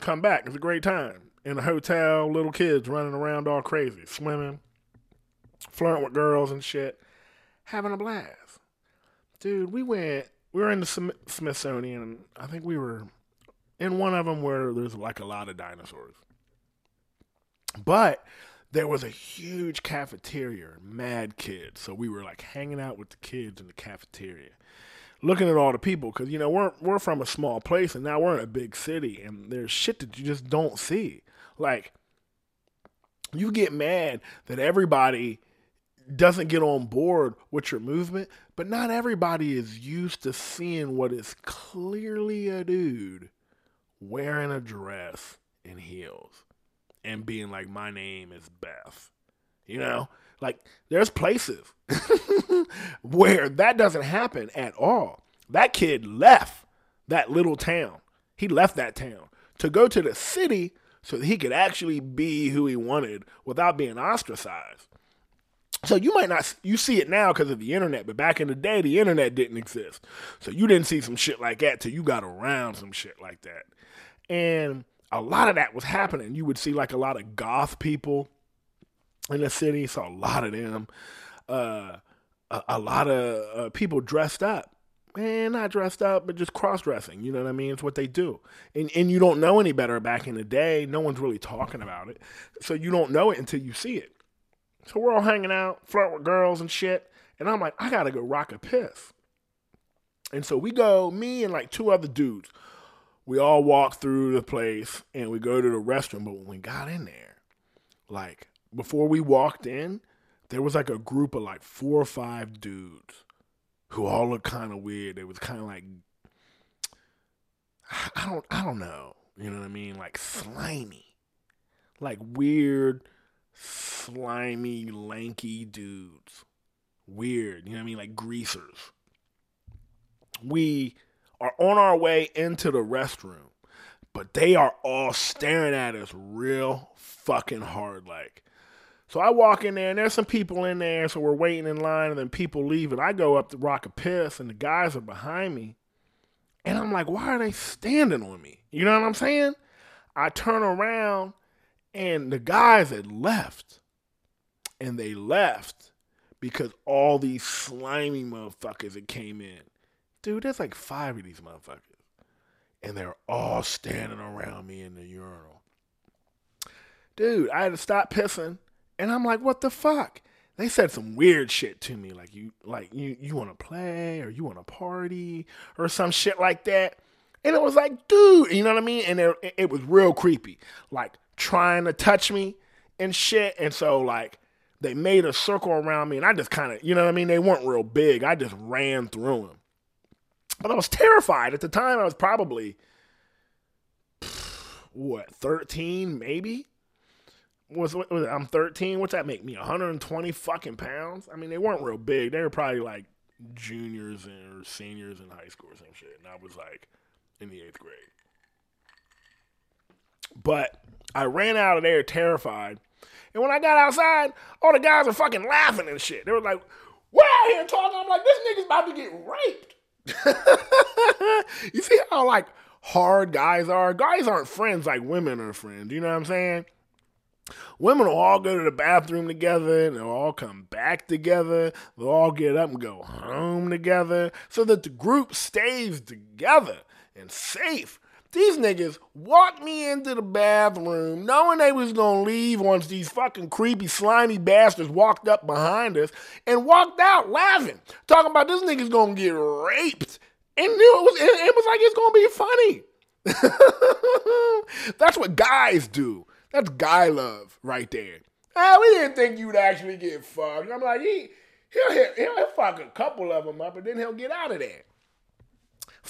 Come back. It's a great time in a hotel. Little kids running around all crazy, swimming, flirting with girls and shit, having a blast. Dude, we went. We were in the Smithsonian. I think we were in one of them where there's like a lot of dinosaurs. But there was a huge cafeteria, mad kids. So we were like hanging out with the kids in the cafeteria, looking at all the people because you know we're we're from a small place and now we're in a big city and there's shit that you just don't see. Like you get mad that everybody doesn't get on board with your movement, but not everybody is used to seeing what is clearly a dude wearing a dress and heels and being like, my name is Beth. You know, like there's places where that doesn't happen at all. That kid left that little town. He left that town to go to the city so that he could actually be who he wanted without being ostracized. So you might not you see it now because of the internet, but back in the day, the internet didn't exist. So you didn't see some shit like that till you got around some shit like that. And a lot of that was happening. You would see like a lot of goth people in the city. Saw a lot of them. Uh, a, a, lot of uh, people dressed up. And not dressed up, but just cross dressing. You know what I mean? It's what they do. And and you don't know any better back in the day. No one's really talking about it. So you don't know it until you see it. So we're all hanging out, flirt with girls and shit. And I'm like, I gotta go rock a piss. And so we go, me and like two other dudes we all walk through the place and we go to the restroom. But when we got in there, like before we walked in, there was like a group of like four or five dudes who all looked kind of weird. It was kind of like I don't I don't know. You know what I mean? Like slimy. Like weird, slimy, lanky dudes. Weird. You know what I mean? Like greasers. We are on our way into the restroom, but they are all staring at us real fucking hard like. So I walk in there and there's some people in there, so we're waiting in line and then people leave and I go up to rock a piss and the guys are behind me. And I'm like, why are they standing on me? You know what I'm saying? I turn around and the guys had left. And they left because all these slimy motherfuckers that came in Dude, there's like five of these motherfuckers. And they're all standing around me in the urinal. Dude, I had to stop pissing. And I'm like, what the fuck? They said some weird shit to me, like you like you you wanna play or you wanna party or some shit like that. And it was like, dude, you know what I mean? And it, it was real creepy. Like trying to touch me and shit. And so like they made a circle around me and I just kind of, you know what I mean? They weren't real big. I just ran through them. But I was terrified. At the time, I was probably, what, 13 maybe? Was, was I'm 13. What's that make me? 120 fucking pounds? I mean, they weren't real big. They were probably like juniors or seniors in high school or some shit. And I was like in the eighth grade. But I ran out of there terrified. And when I got outside, all the guys were fucking laughing and shit. They were like, we're out here talking. I'm like, this nigga's about to get raped. you see how like hard guys are? Guys aren't friends like women are friends. You know what I'm saying? Women will all go to the bathroom together and they'll all come back together. They'll all get up and go home together so that the group stays together and safe. These niggas walked me into the bathroom knowing they was gonna leave once these fucking creepy, slimy bastards walked up behind us and walked out laughing, talking about this nigga's gonna get raped. And knew it was, it was like it's gonna be funny. That's what guys do. That's guy love right there. Ah, we didn't think you'd actually get fucked. I'm like, he, he'll, hit, he'll fuck a couple of them up and then he'll get out of there.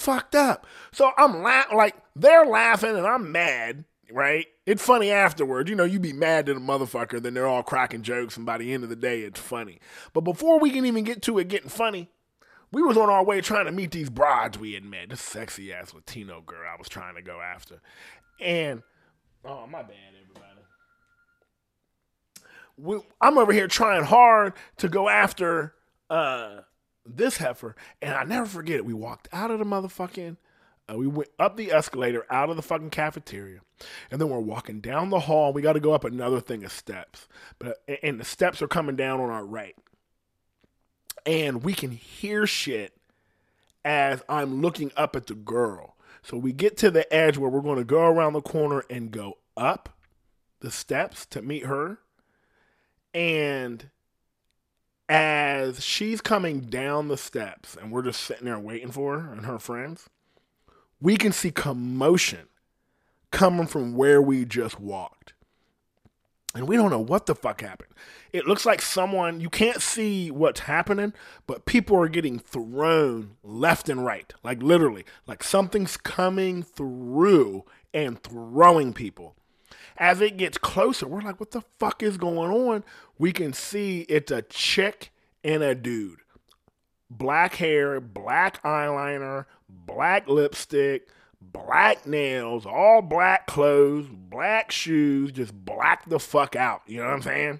Fucked up. So I'm la- like they're laughing and I'm mad, right? It's funny afterwards. You know, you be mad at a motherfucker, then they're all cracking jokes, and by the end of the day, it's funny. But before we can even get to it getting funny, we was on our way trying to meet these brides we had met. This sexy ass Latino girl I was trying to go after. And oh my bad, everybody. We, I'm over here trying hard to go after uh, this heifer, and I never forget it. We walked out of the motherfucking uh, we went up the escalator out of the fucking cafeteria, and then we're walking down the hall. We got to go up another thing of steps, but and the steps are coming down on our right, and we can hear shit as I'm looking up at the girl. So we get to the edge where we're going to go around the corner and go up the steps to meet her, and as she's coming down the steps, and we're just sitting there waiting for her and her friends we can see commotion coming from where we just walked. And we don't know what the fuck happened. It looks like someone, you can't see what's happening, but people are getting thrown left and right. Like literally, like something's coming through and throwing people. As it gets closer, we're like, what the fuck is going on? We can see it's a chick and a dude. Black hair, black eyeliner, black lipstick, black nails, all black clothes, black shoes, just black the fuck out. You know what I'm saying?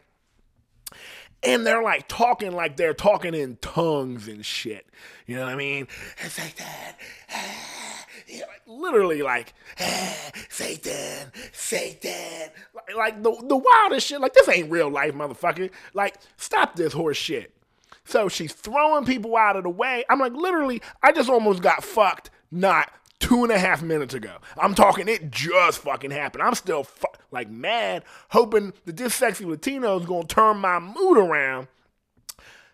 And they're like talking like they're talking in tongues and shit. You know what I mean? Satan, you know, like, literally like Satan, Satan, like, like the the wildest shit. Like this ain't real life, motherfucker. Like stop this horse shit. So she's throwing people out of the way. I'm like, literally, I just almost got fucked not two and a half minutes ago. I'm talking, it just fucking happened. I'm still fu- like mad, hoping that this sexy Latino is gonna turn my mood around.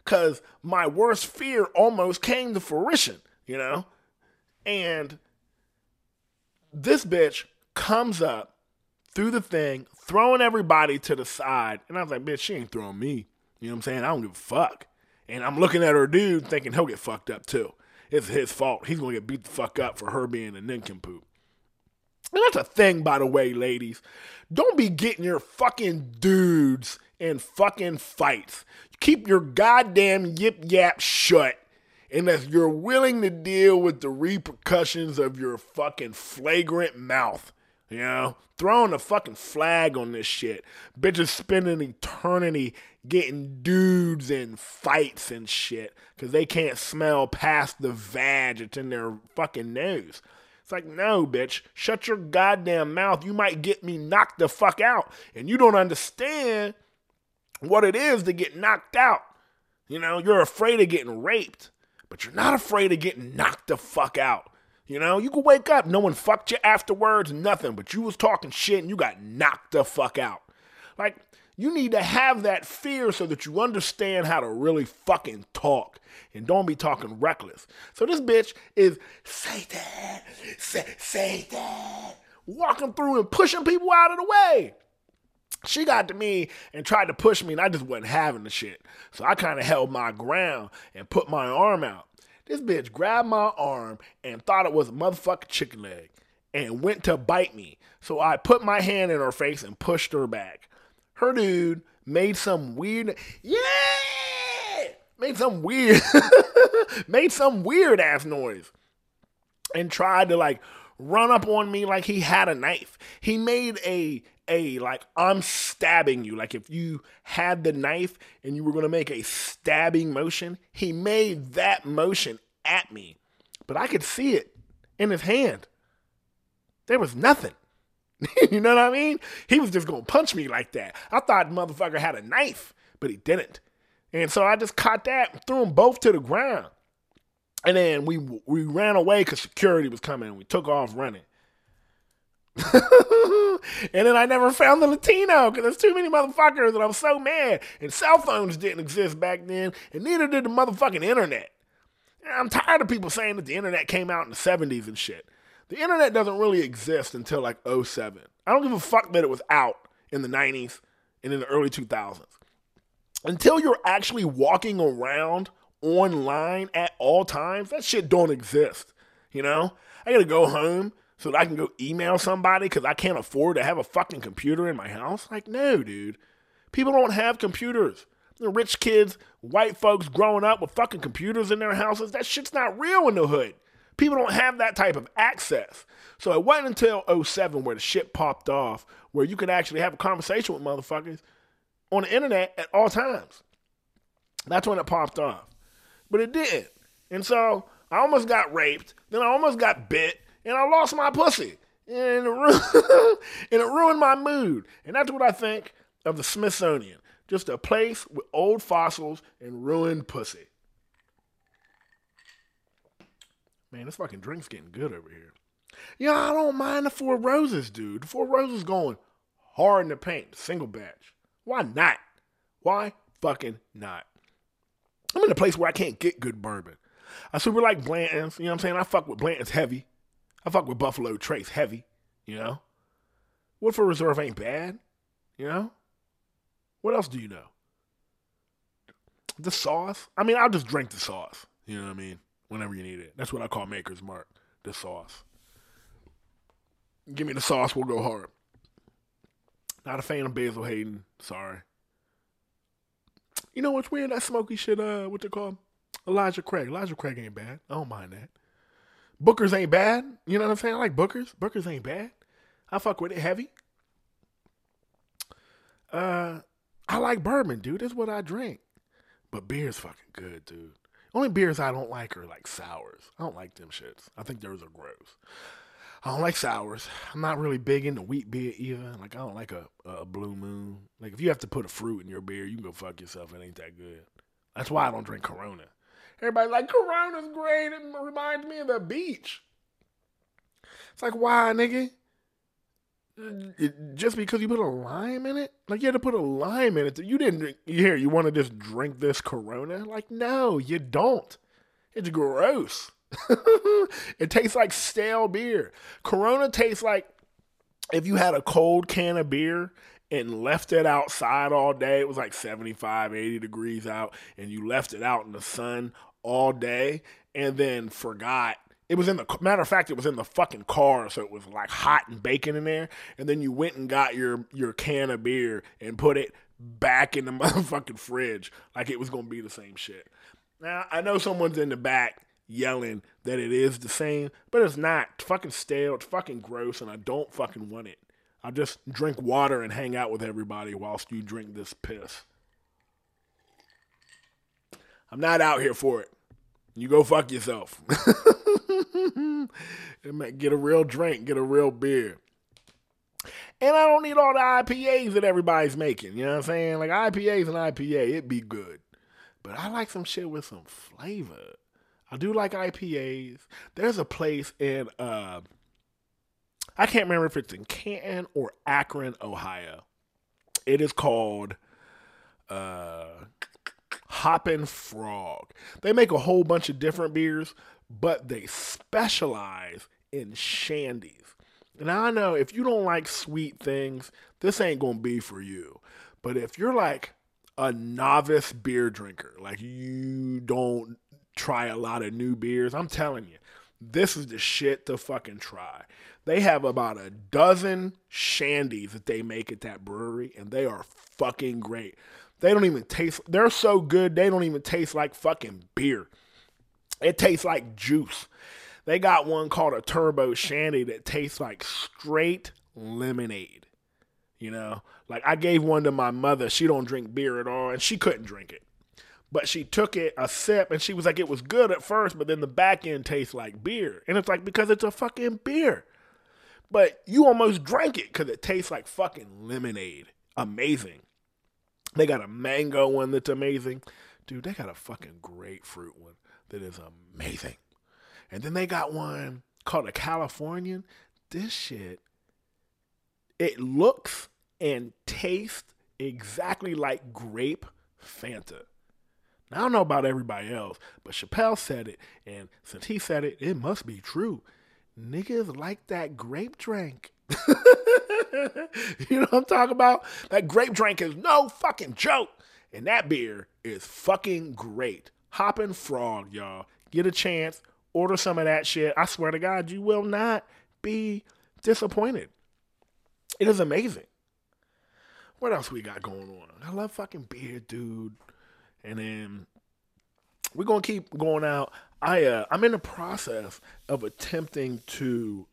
Cause my worst fear almost came to fruition, you know? And this bitch comes up through the thing, throwing everybody to the side. And I was like, bitch, she ain't throwing me. You know what I'm saying? I don't give a fuck. And I'm looking at her dude thinking he'll get fucked up too. It's his fault. He's gonna get beat the fuck up for her being a nincompoop. And that's a thing, by the way, ladies. Don't be getting your fucking dudes in fucking fights. Keep your goddamn yip yap shut unless you're willing to deal with the repercussions of your fucking flagrant mouth. You know, throwing a fucking flag on this shit. Bitches spending eternity getting dudes in fights and shit because they can't smell past the vag that's in their fucking nose. It's like, no, bitch, shut your goddamn mouth. You might get me knocked the fuck out. And you don't understand what it is to get knocked out. You know, you're afraid of getting raped, but you're not afraid of getting knocked the fuck out. You know, you could wake up, no one fucked you afterwards, nothing, but you was talking shit and you got knocked the fuck out. Like, you need to have that fear so that you understand how to really fucking talk and don't be talking reckless. So this bitch is Satan, Satan, walking through and pushing people out of the way. She got to me and tried to push me, and I just wasn't having the shit. So I kind of held my ground and put my arm out. This bitch grabbed my arm and thought it was a motherfucking chicken leg and went to bite me. So I put my hand in her face and pushed her back. Her dude made some weird, yeah, made some weird, made some weird ass noise and tried to like run up on me like he had a knife. He made a a like I'm stabbing you. Like if you had the knife and you were gonna make a stabbing motion, he made that motion at me. But I could see it in his hand. There was nothing. you know what I mean? He was just gonna punch me like that. I thought motherfucker had a knife, but he didn't. And so I just caught that and threw them both to the ground. And then we we ran away because security was coming and we took off running. and then I never found the Latino because there's too many motherfuckers and I'm so mad. And cell phones didn't exist back then, and neither did the motherfucking internet. I'm tired of people saying that the internet came out in the 70s and shit. The internet doesn't really exist until like 07. I don't give a fuck that it was out in the 90s and in the early 2000s. Until you're actually walking around online at all times, that shit don't exist. You know, I gotta go home so that I can go email somebody because I can't afford to have a fucking computer in my house. Like, no, dude. People don't have computers. The rich kids, white folks growing up with fucking computers in their houses, that shit's not real in the hood. People don't have that type of access. So it wasn't until 07 where the shit popped off, where you could actually have a conversation with motherfuckers on the internet at all times. That's when it popped off. But it did. And so I almost got raped, then I almost got bit, and I lost my pussy. And it, ruined, and it ruined my mood. And that's what I think of the Smithsonian. Just a place with old fossils and ruined pussy. Man, this fucking drink's getting good over here. Yeah, I don't mind the Four Roses, dude. The Four Roses going hard in the paint, single batch. Why not? Why fucking not? I'm in a place where I can't get good bourbon. I super like Blanton's, you know what I'm saying? I fuck with Blanton's heavy. I fuck with Buffalo Trace heavy, you know? Woodford Reserve ain't bad, you know? What else do you know? The sauce? I mean, I'll just drink the sauce, you know what I mean? Whenever you need it. That's what I call Maker's Mark, the sauce. Give me the sauce, we'll go hard. Not a fan of Basil Hayden, sorry. You know what's weird? That smoky shit, uh, what they call Elijah Craig. Elijah Craig ain't bad. I don't mind that. Booker's ain't bad. You know what I'm saying? I like Booker's. Booker's ain't bad. I fuck with it heavy. Uh, I like bourbon, dude. That's what I drink. But beer's fucking good, dude. Only beers I don't like are like sours. I don't like them shits. I think those are gross. I don't like sours. I'm not really big into wheat beer either. Like I don't like a, a blue moon. Like if you have to put a fruit in your beer, you can go fuck yourself. It ain't that good. That's why I don't drink Corona. Everybody's like Corona's great. It reminds me of the beach. It's like why, nigga? just because you put a lime in it, like you had to put a lime in it. You didn't drink, here. You want to just drink this Corona? Like no, you don't. It's gross. it tastes like stale beer. Corona tastes like if you had a cold can of beer and left it outside all day. It was like 75, 80 degrees out, and you left it out in the sun all day and then forgot it was in the matter of fact, it was in the fucking car, so it was like hot and bacon in there. And then you went and got your your can of beer and put it back in the motherfucking fridge, like it was gonna be the same shit. Now I know someone's in the back yelling that it is the same, but it's not. It's fucking stale. It's fucking gross, and I don't fucking want it. I'll just drink water and hang out with everybody whilst you drink this piss. I'm not out here for it. You go fuck yourself. get a real drink, get a real beer. And I don't need all the IPAs that everybody's making. You know what I'm saying? Like IPAs and IPA, it'd be good. But I like some shit with some flavor. I do like IPAs. There's a place in uh I can't remember if it's in Canton or Akron, Ohio. It is called uh Hoppin' Frog. They make a whole bunch of different beers, but they specialize in shandies. And I know if you don't like sweet things, this ain't gonna be for you. But if you're like a novice beer drinker, like you don't try a lot of new beers, I'm telling you, this is the shit to fucking try. They have about a dozen shandies that they make at that brewery, and they are fucking great. They don't even taste, they're so good, they don't even taste like fucking beer. It tastes like juice. They got one called a turbo shandy that tastes like straight lemonade. You know, like I gave one to my mother. She don't drink beer at all, and she couldn't drink it. But she took it a sip, and she was like, it was good at first, but then the back end tastes like beer, and it's like because it's a fucking beer. But you almost drank it because it tastes like fucking lemonade. Amazing. They got a mango one that's amazing. Dude, they got a fucking grapefruit one that is amazing. And then they got one called a Californian. This shit, it looks and tastes exactly like grape Fanta. Now, I don't know about everybody else, but Chappelle said it, and since he said it, it must be true. Niggas like that grape drink. you know what I'm talking about? That grape drink is no fucking joke. And that beer is fucking great. Hoppin' Frog, y'all. Get a chance, order some of that shit. I swear to God, you will not be disappointed. It is amazing. What else we got going on? I love fucking beer, dude. And then we're gonna keep going out. I uh, I'm in the process of attempting to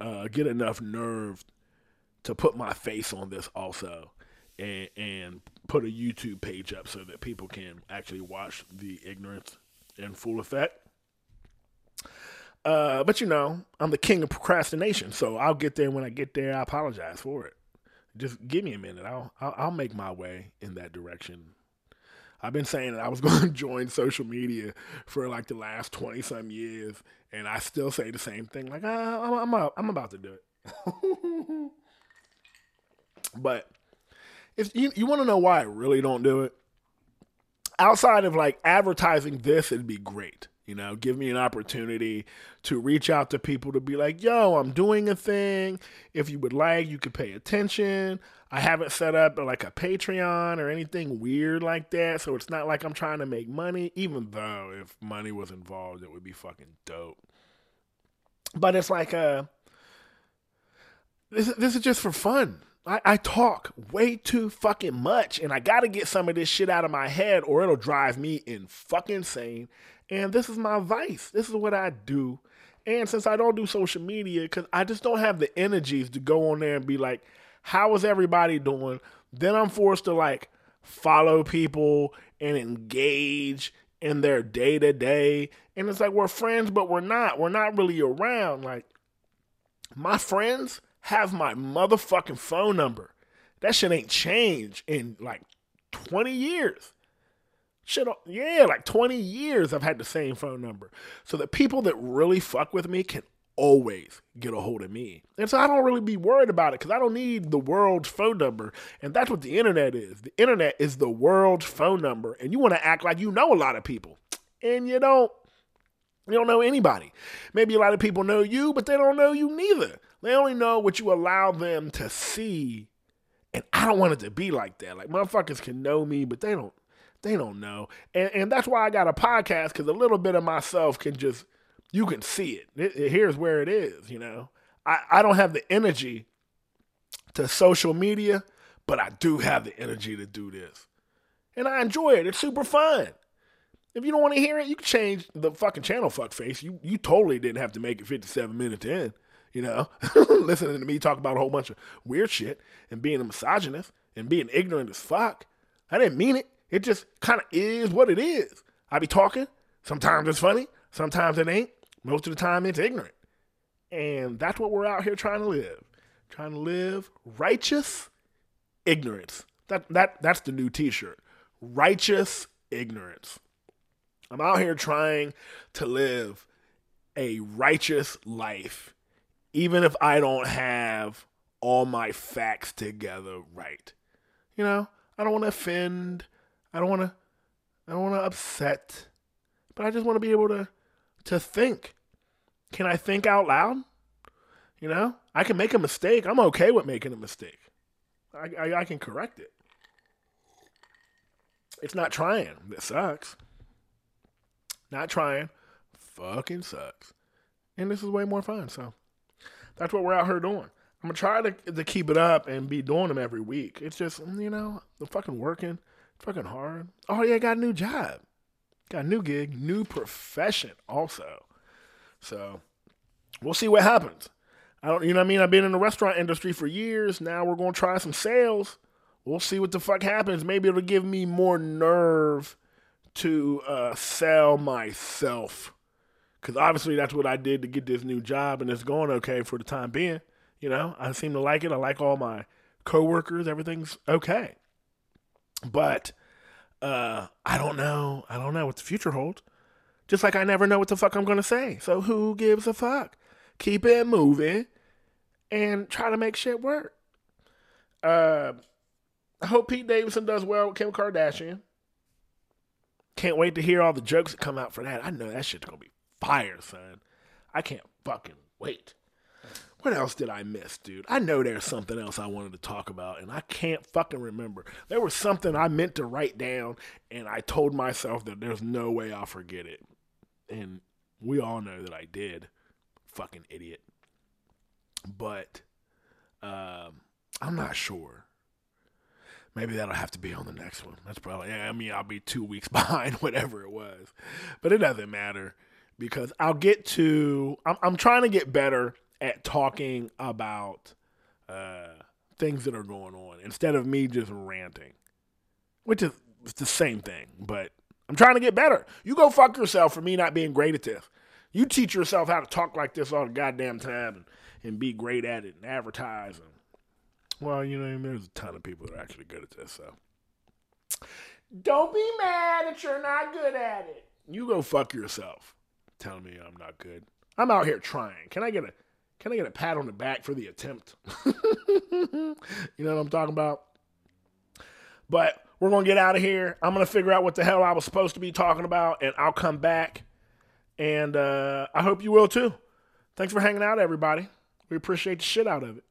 uh, get enough nerve to put my face on this also, and and put a YouTube page up so that people can actually watch the ignorance in full effect. Uh, but you know, I'm the king of procrastination, so I'll get there when I get there. I apologize for it. Just give me a minute. I'll I'll, I'll make my way in that direction. I've been saying that I was going to join social media for like the last twenty some years, and I still say the same thing. Like ah, I'm I'm, I'm about to do it. but if you you want to know why I really don't do it, outside of like advertising this, it'd be great. You know, give me an opportunity to reach out to people to be like, yo, I'm doing a thing. If you would like, you could pay attention. I haven't set up like a Patreon or anything weird like that. So it's not like I'm trying to make money, even though if money was involved, it would be fucking dope. But it's like, uh, this, this is just for fun. I, I talk way too fucking much and I gotta get some of this shit out of my head or it'll drive me in fucking insane and this is my vice. This is what I do. And since I don't do social media, because I just don't have the energies to go on there and be like, how is everybody doing? Then I'm forced to like follow people and engage in their day to day. And it's like we're friends, but we're not. We're not really around. Like, my friends have my motherfucking phone number. That shit ain't changed in like 20 years. Shit, yeah, like 20 years I've had the same phone number. So the people that really fuck with me can always get a hold of me. And so I don't really be worried about it because I don't need the world's phone number. And that's what the internet is. The internet is the world's phone number. And you want to act like you know a lot of people. And you don't. You don't know anybody. Maybe a lot of people know you, but they don't know you neither. They only know what you allow them to see. And I don't want it to be like that. Like motherfuckers can know me, but they don't they don't know. And, and that's why I got a podcast because a little bit of myself can just, you can see it. it, it here's where it is, you know. I, I don't have the energy to social media, but I do have the energy to do this. And I enjoy it. It's super fun. If you don't want to hear it, you can change the fucking channel, fuck face. You you totally didn't have to make it 57 minutes in, you know, listening to me talk about a whole bunch of weird shit and being a misogynist and being ignorant as fuck. I didn't mean it. It just kind of is what it is. I be talking. Sometimes it's funny. Sometimes it ain't. Most of the time it's ignorant. And that's what we're out here trying to live. Trying to live righteous ignorance. That that that's the new t-shirt. Righteous ignorance. I'm out here trying to live a righteous life even if I don't have all my facts together right. You know, I don't want to offend. I don't want to I don't want to upset, but I just want to be able to to think. Can I think out loud? You know, I can make a mistake. I'm okay with making a mistake. I, I, I can correct it. It's not trying that sucks. Not trying fucking sucks. And this is way more fun. So that's what we're out here doing. I'm gonna try to to keep it up and be doing them every week. It's just you know the fucking working fucking hard. Oh yeah, got a new job, got a new gig, new profession also. So we'll see what happens. I don't, you know what I mean? I've been in the restaurant industry for years. Now we're gonna try some sales. We'll see what the fuck happens. Maybe it'll give me more nerve to uh, sell myself. Because obviously that's what I did to get this new job, and it's going okay for the time being. You know, I seem to like it. I like all my coworkers. Everything's okay. But uh, I don't know. I don't know what the future holds. Just like I never know what the fuck I'm gonna say. So who gives a fuck? Keep it moving and try to make shit work. Uh, I hope Pete Davidson does well with Kim Kardashian. Can't wait to hear all the jokes that come out for that. I know that shit's gonna be fire, son. I can't fucking wait. What else did I miss, dude? I know there's something else I wanted to talk about, and I can't fucking remember. There was something I meant to write down, and I told myself that there's no way I'll forget it. And We all know that I did. Fucking idiot. But um, I'm not sure. Maybe that'll have to be on the next one. That's probably, I mean, I'll be two weeks behind, whatever it was. But it doesn't matter because I'll get to, I'm, I'm trying to get better at talking about uh, things that are going on instead of me just ranting, which is the same thing, but I'm trying to get better. You go fuck yourself for me not being great at this. You teach yourself how to talk like this all the goddamn time and, and be great at it and advertise and well, you know, there's a ton of people that are actually good at this, so. Don't be mad that you're not good at it. You go fuck yourself. Telling me I'm not good. I'm out here trying. Can I get a can I get a pat on the back for the attempt? you know what I'm talking about? But we're gonna get out of here. I'm gonna figure out what the hell I was supposed to be talking about, and I'll come back. And uh, I hope you will too. Thanks for hanging out, everybody. We appreciate the shit out of it.